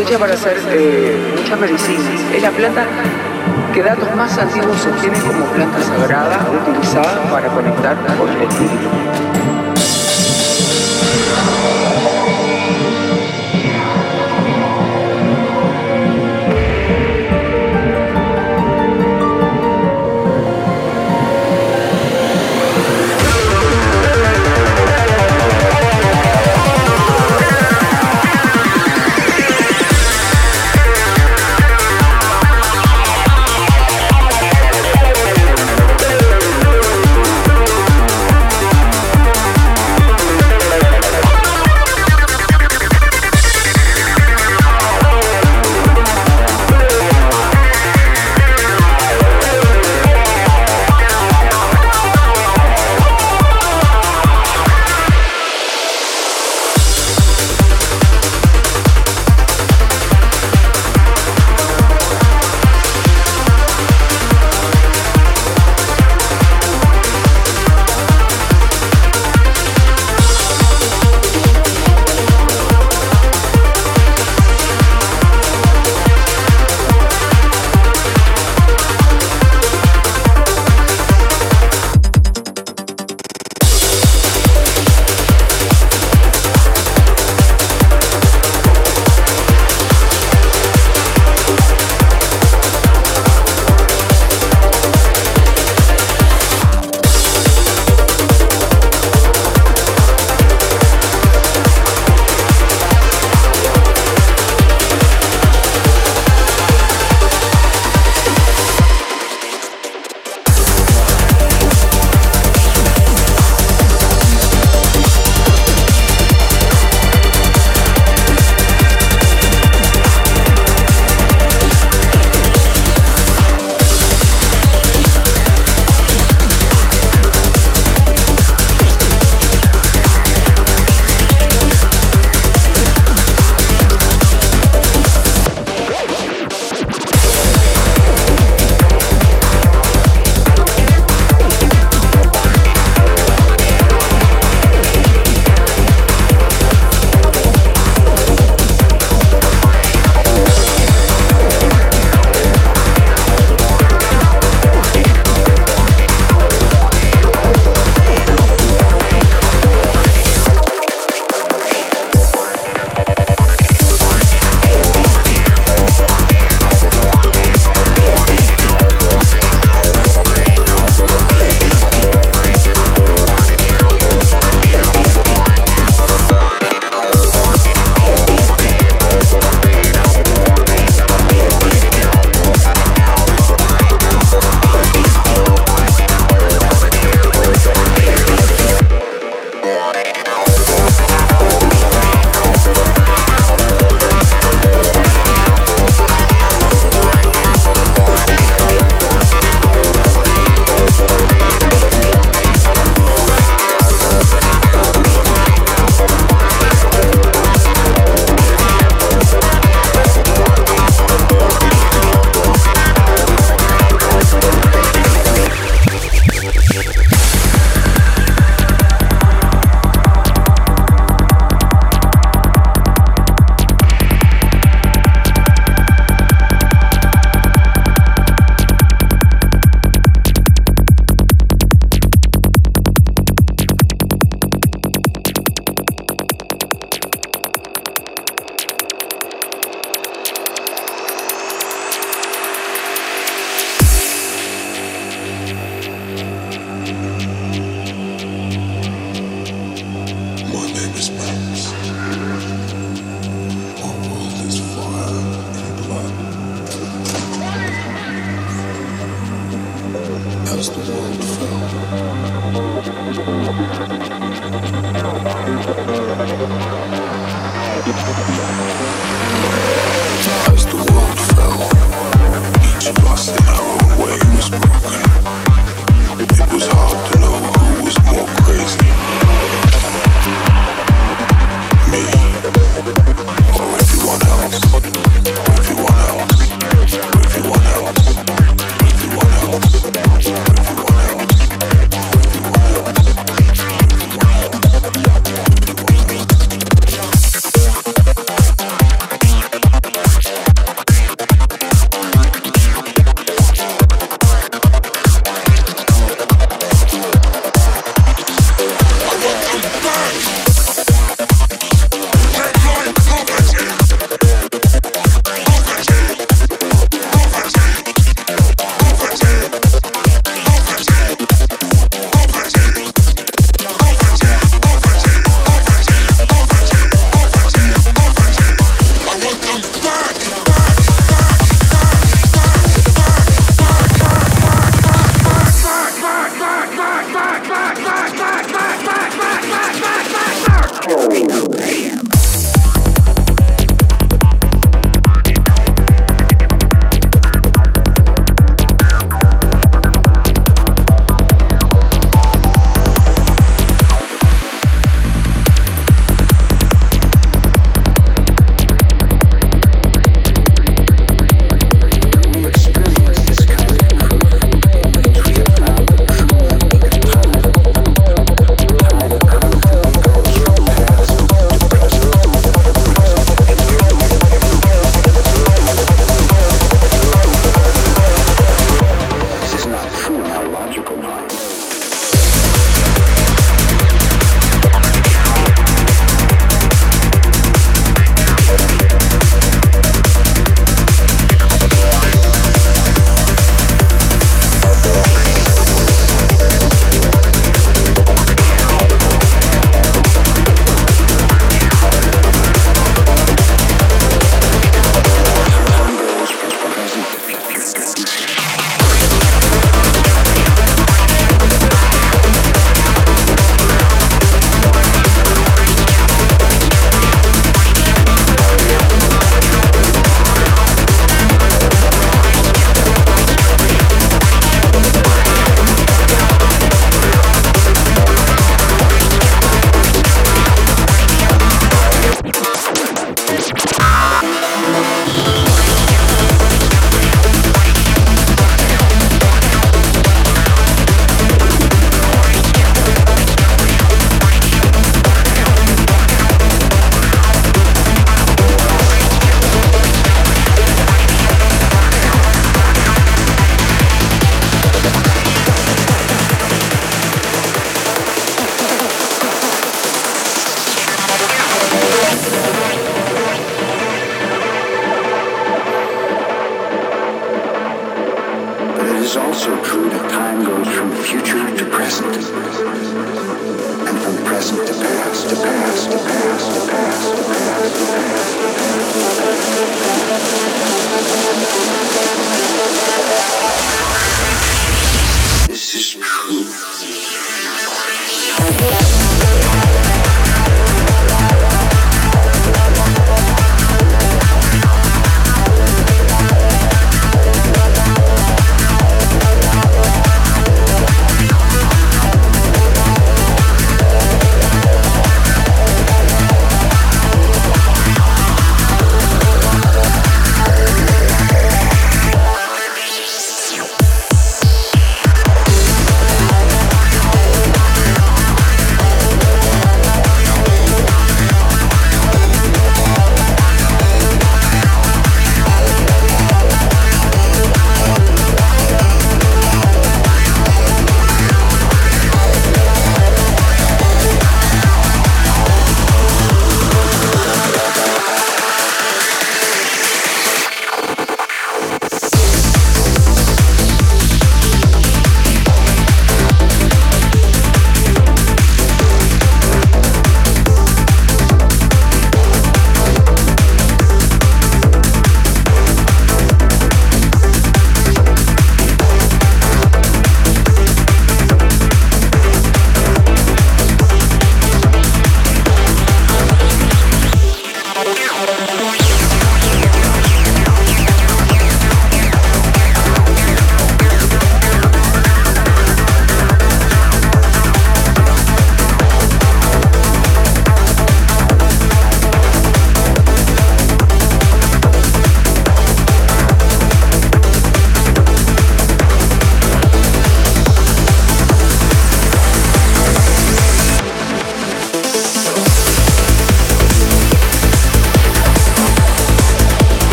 cosecha para hacer eh, mucha medicina. Es la planta que datos más antiguos se como planta sagrada utilizada para conectar con el espíritu.